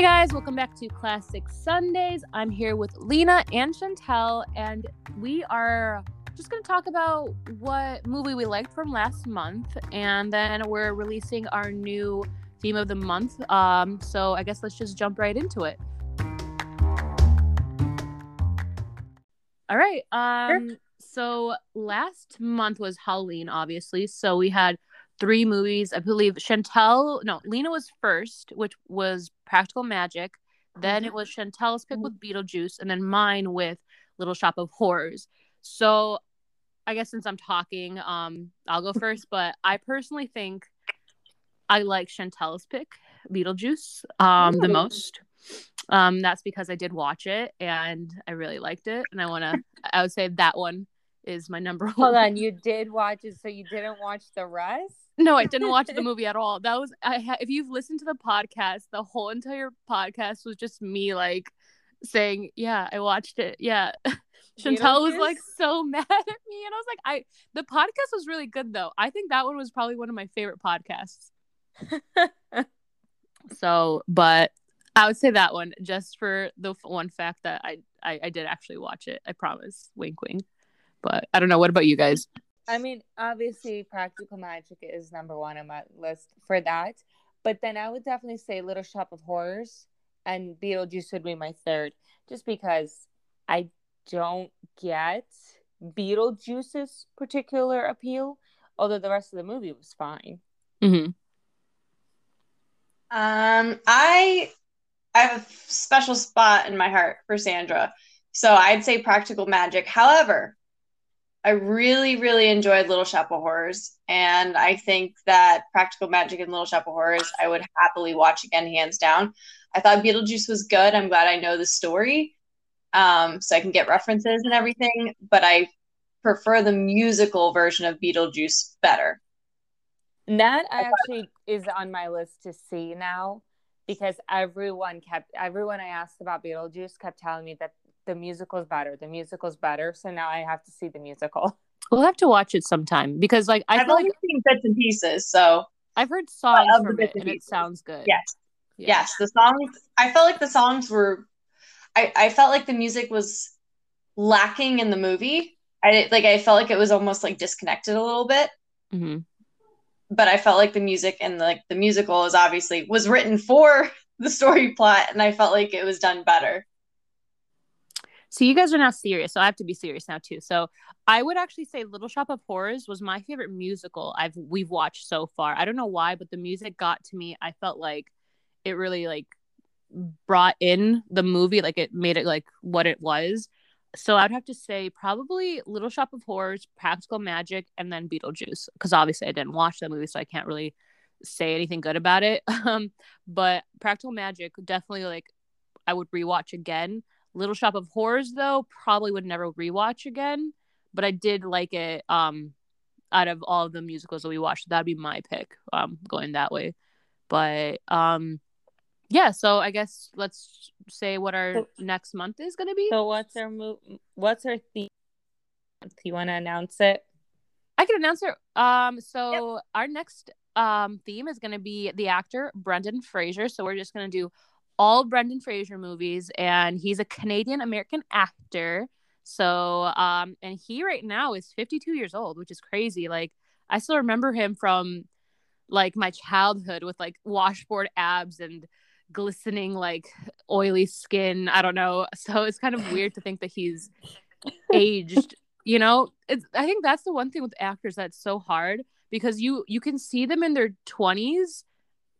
Hey guys, welcome back to Classic Sundays. I'm here with Lena and Chantel, and we are just going to talk about what movie we liked from last month, and then we're releasing our new theme of the month. Um, so I guess let's just jump right into it. All right. Um, sure. So last month was Halloween, obviously. So we had three movies. I believe Chantel, no, Lena was first, which was Practical Magic. Then it mm-hmm. was Chantel's pick with mm-hmm. Beetlejuice, and then mine with Little Shop of Horrors. So I guess since I'm talking, um, I'll go first. But I personally think I like Chantel's pick, Beetlejuice, um, the most. Um, that's because I did watch it and I really liked it, and I want to. I would say that one is my number one. Hold on, you did watch it, so you didn't watch the rest? No, I didn't watch the movie at all. That was I. Ha- if you've listened to the podcast, the whole entire podcast was just me like saying, "Yeah, I watched it." Yeah. Chantel was like so mad at me, and I was like, "I." The podcast was really good though. I think that one was probably one of my favorite podcasts. so, but I would say that one just for the one fact that I, I I did actually watch it. I promise. Wink, wink. But I don't know. What about you guys? I mean, obviously, Practical Magic is number one on my list for that. But then I would definitely say Little Shop of Horrors and Beetlejuice would be my third, just because I don't get Beetlejuice's particular appeal, although the rest of the movie was fine. Mm-hmm. Um, I I have a special spot in my heart for Sandra, so I'd say Practical Magic. However, I really, really enjoyed Little Shop of Horrors, and I think that Practical Magic and Little Shop of Horrors I would happily watch again, hands down. I thought Beetlejuice was good. I'm glad I know the story, um, so I can get references and everything. But I prefer the musical version of Beetlejuice better. And That I actually is on my list to see now because everyone kept everyone I asked about Beetlejuice kept telling me that the musical's better. The musical's better. So now I have to see the musical. We'll have to watch it sometime because, like, I have feel only like seen bits and pieces. So I've heard songs from it, and it sounds good. Yes, yeah. yes, the songs. I felt like the songs were. I I felt like the music was lacking in the movie. I like. I felt like it was almost like disconnected a little bit. Mm-hmm. But I felt like the music and like the musical is obviously was written for the story plot, and I felt like it was done better. So you guys are now serious, so I have to be serious now too. So I would actually say Little Shop of Horrors was my favorite musical I've we've watched so far. I don't know why, but the music got to me. I felt like it really like brought in the movie, like it made it like what it was. So I'd have to say probably Little Shop of Horrors, Practical Magic, and then Beetlejuice, because obviously I didn't watch the movie, so I can't really say anything good about it. Um, but Practical Magic definitely like I would rewatch again. Little Shop of Horrors though probably would never rewatch again, but I did like it. Um, out of all of the musicals that we watched, that'd be my pick. Um, going that way, but um, yeah. So I guess let's say what our so, next month is gonna be. So what's our move? What's our theme? Do you want to announce it? I can announce it. Um, so yep. our next um theme is gonna be the actor Brendan Fraser. So we're just gonna do all Brendan Fraser movies, and he's a Canadian American actor. So, um, and he right now is 52 years old, which is crazy. Like, I still remember him from like my childhood with like washboard abs and glistening like oily skin. I don't know. So it's kind of weird to think that he's aged. You know, it's I think that's the one thing with actors that's so hard because you you can see them in their 20s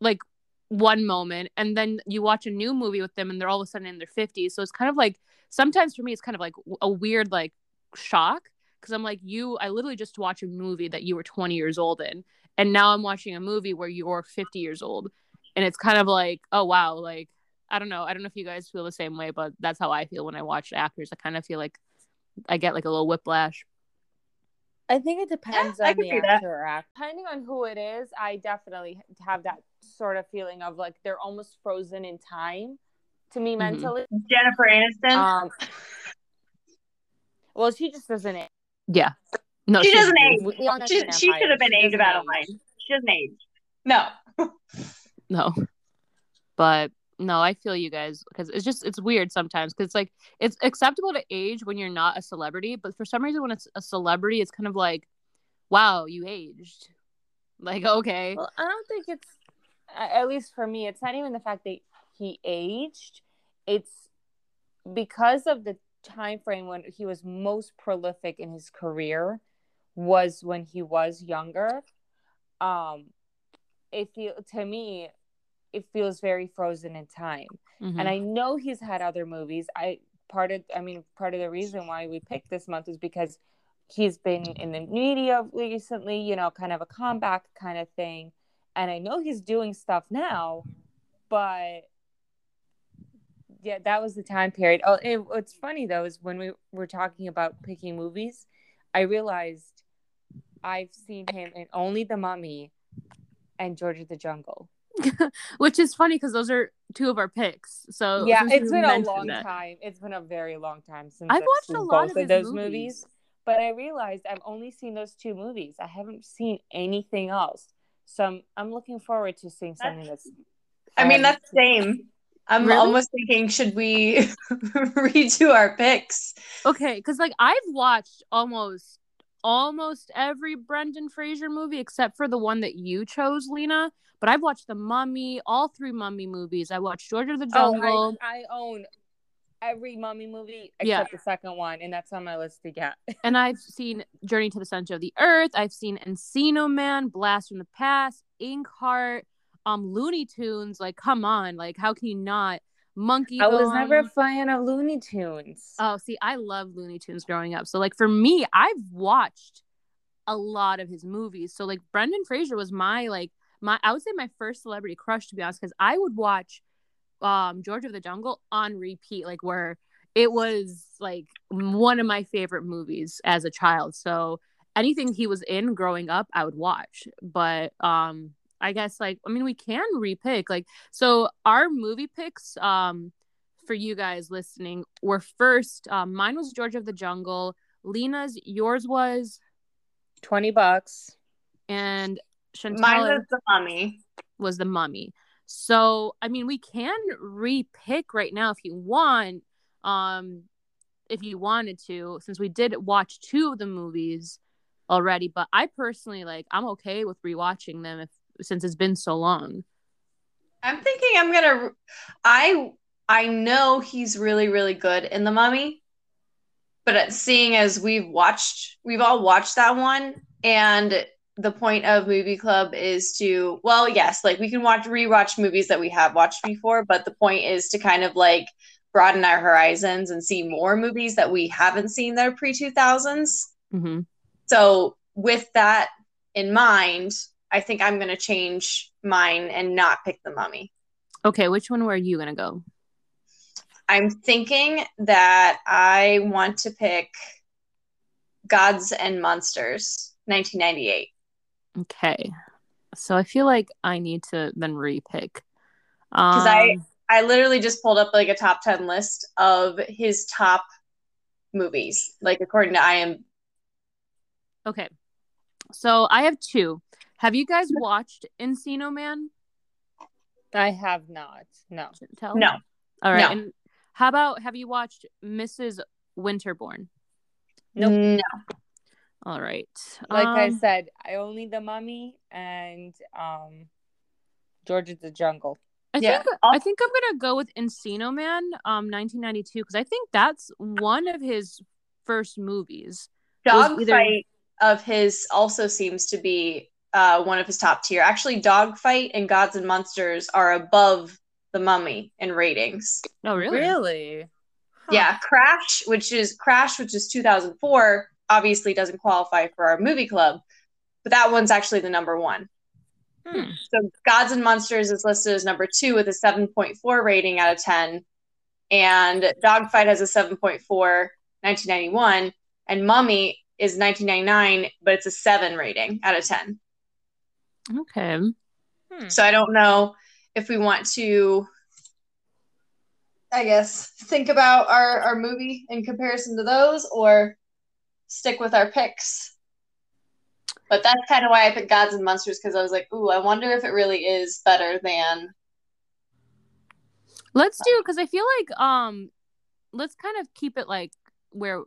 like one moment and then you watch a new movie with them and they're all of a sudden in their 50s so it's kind of like sometimes for me it's kind of like a weird like shock because i'm like you i literally just watched a movie that you were 20 years old in and now i'm watching a movie where you're 50 years old. And it's kind of like oh wow like i don't know. I don't know if you guys feel the same way but that's how i feel when i watch actors. I kind of feel like i get like a little whiplash I think it depends yeah, on the actor or act. Depending on who it is, I definitely have that sort of feeling of like they're almost frozen in time to me mm-hmm. mentally. Jennifer Aniston. Um, well, she just doesn't. Age. Yeah. No, she doesn't age. She, she should have been aged about a line. She doesn't age. No. no. But no, I feel you guys because it's just it's weird sometimes because it's like it's acceptable to age when you're not a celebrity, but for some reason when it's a celebrity, it's kind of like, wow, you aged. Like okay, Well, I don't think it's at least for me. It's not even the fact that he aged. It's because of the time frame when he was most prolific in his career was when he was younger. Um, it feel to me, it feels very frozen in time. Mhm. And I know he's had other movies. I part of I mean part of the reason why we picked this month is because he's been in the media recently, you know, kind of a comeback kind of thing. And I know he's doing stuff now, but yeah, that was the time period. Oh, it, what's funny though is when we were talking about picking movies, I realized I've seen him in only The Mummy and George of the Jungle. which is funny because those are two of our picks. So yeah, it's been a long that- time. It's been a very long time since I've watched seen a lot both of his those movies. But I realized I've only seen those two movies. I haven't seen anything else. So I'm, I'm looking forward to seeing something that's. I mean, that's the same. I'm Really? almost thinking, should we redo our picks? Okay, because like I've watched almost almost every Brendan Fraser movie except for the one that you chose, Lena. But I've watched The Mummy, all three Mummy movies. I watched George of the Jungle. Oh. I, I own every mummy movie except Yeah. the second one, and that's on my list to get. and I've seen Journey to the Center of the Earth. I've seen Encino Man, Blast from the Past, Inkheart, um, Looney Tunes. Like, come on, like, how can you not? Monkey. I was never a fan of Looney Tunes. Oh, see, I love Looney Tunes growing up. So, like, for me, I've watched a lot of his movies. So, like, Brendan Fraser was my, like, my, I would say my first celebrity crush, to be honest, because I would watch um George of the Jungle on repeat, like, where it was, like, one of my favorite movies as a child. So, anything he was in growing up, I would watch. But, um, I guess, like, I mean, we can repick. Like, so our movie picks, um, for you guys listening were first um, mine was george of the jungle lena's yours was Twenty bucks. and chantel Mine was the mummy. was the mummy so i mean we can repick right now if you want um if you wanted to since we did watch two of the movies already but i personally like i'm okay with rewatching them if since it's been so long I'm thinking I'm gonna. I I know he's really really good in the Mummy, but at- seeing as we've watched, we've all watched that one, and the point of movie club is to well, yes, like we can watch rewatch movies that we have watched before, but the point is to kind of like broaden our horizons and see more movies that we haven't seen that are pre two thousands. mm-hmm. So with that in mind, I think I'm gonna change mine and not pick the Mummy. okay which one were you gonna go I'm thinking that I want to pick Gods and Monsters, 1998. okay so i feel like i need to then repick Because um, I I literally just pulled up like a top 10 list of his top movies, like according to IM. Okay. So I have two. Have you guys watched Encino Man? I have not. No. Tell No. All right. No. And how about have you watched Mrs. Winterbourne? Nope. No. All right. Like I Um, said, I only the mummy and um George of the Jungle. I Yeah. think I think I'm gonna go with Encino Man, um, 1992, because I think that's one of his first movies. was either- Dogfight of his also seems to be uh, one of his top tier. Actually, Dogfight and Gods and Monsters are above the Mummy in ratings. Oh, really? Really? Huh. Yeah, Crash, which is Crash, which is 2004, obviously doesn't qualify for our movie club, but that one's actually the number one. Hmm. So Gods and Monsters is listed as number two with a 7.4 rating out of 10, and Dogfight has a 7.4, 1991, and Mummy is 1999, but it's a seven rating out of 10. Okay. Hmm. So I don't know if we want to, I guess, think about our, our movie in comparison to those or stick with our picks. But that's kind of why I picked Gods and Monsters because I was like, ooh, I wonder if it really is better than Let's do because I feel like um, let's kind of keep it like where,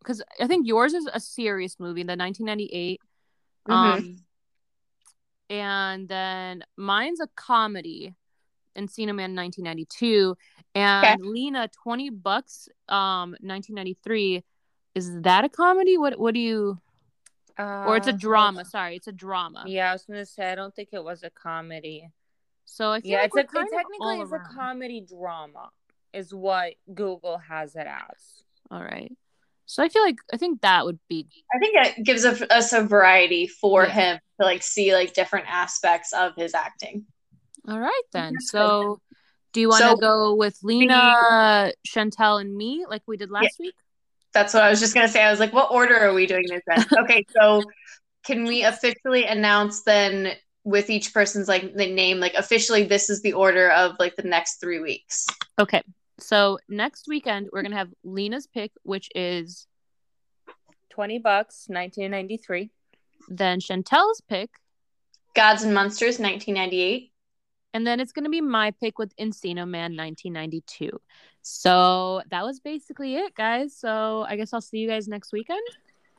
because I think yours is a serious movie, the 1998. Mhm. Um, and then mine's a comedy, Encino Man 1992, and Lena 20 bucks, um, 1993. Is that a comedy? What What do you? Or it's a Uh, drama. Sorry, it's a drama. Yeah, I was gonna say I don't think it was a comedy. So I feel Yeah, like it's we're a, it kind of technically all it's a comedy drama, is what Google has it as. All right. So I feel like I think that would be I think it gives us us a variety for Yeah. him to like see like different aspects of his acting. all right then. So do you want to So- go with Lena, Chantel, and me like we did last week? That's what I was just gonna say. I was like, what order are we doing this in? okay, so can we officially announce then with each person's like the name, like officially this is the order of like the next three weeks. Okay. So next weekend we're gonna have Lena's pick, which is Twenty bucks, nineteen ninety three. Then Chantel's pick, Gods and Monsters, 1998. and then it's gonna be my pick with Encino Man 1992. So that was basically it, guys. So I guess I'll see you guys next weekend.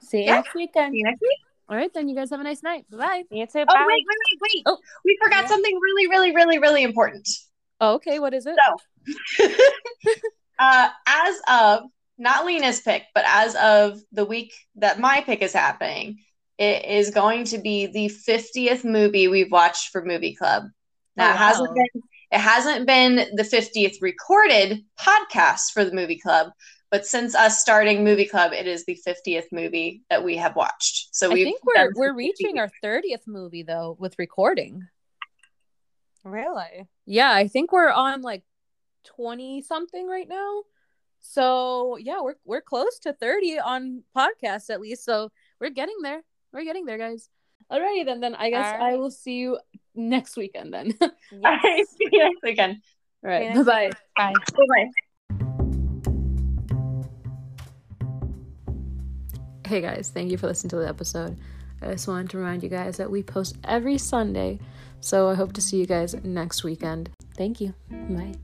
See you Yeah. next weekend. See you next week. All right, then you guys have a nice night. Bye bye. You too. Oh wait, wait, wait, wait. Oh. We forgot Yeah. something really, really, really, really important. Oh, okay. What is it? So, uh, as of not Lena's pick, but as of the week that my pick is happening, it is going to be the 50th movie we've watched for Movie Club. Now, Oh, it hasn't been it hasn't been the 50th recorded podcast for the Movie Club, but since us starting Movie Club, it is the 50th movie that we have watched. So we think we're we're reaching our 30th movie though with recording. Really? Yeah, I think we're on like 20 something right now. So, yeah, we're we're close to 30 on podcasts at least. So, we're getting there. We're getting there, guys. Alrighty then then I guess All I will see you next weekend then. All All right, see you next weekend. right. See you Bye-bye. Bye. Bye-bye. Hey guys, thank you for listening to the episode. I just wanted to remind you guys that we post every Sunday. So, I hope to see you guys next weekend. Thank you. Bye.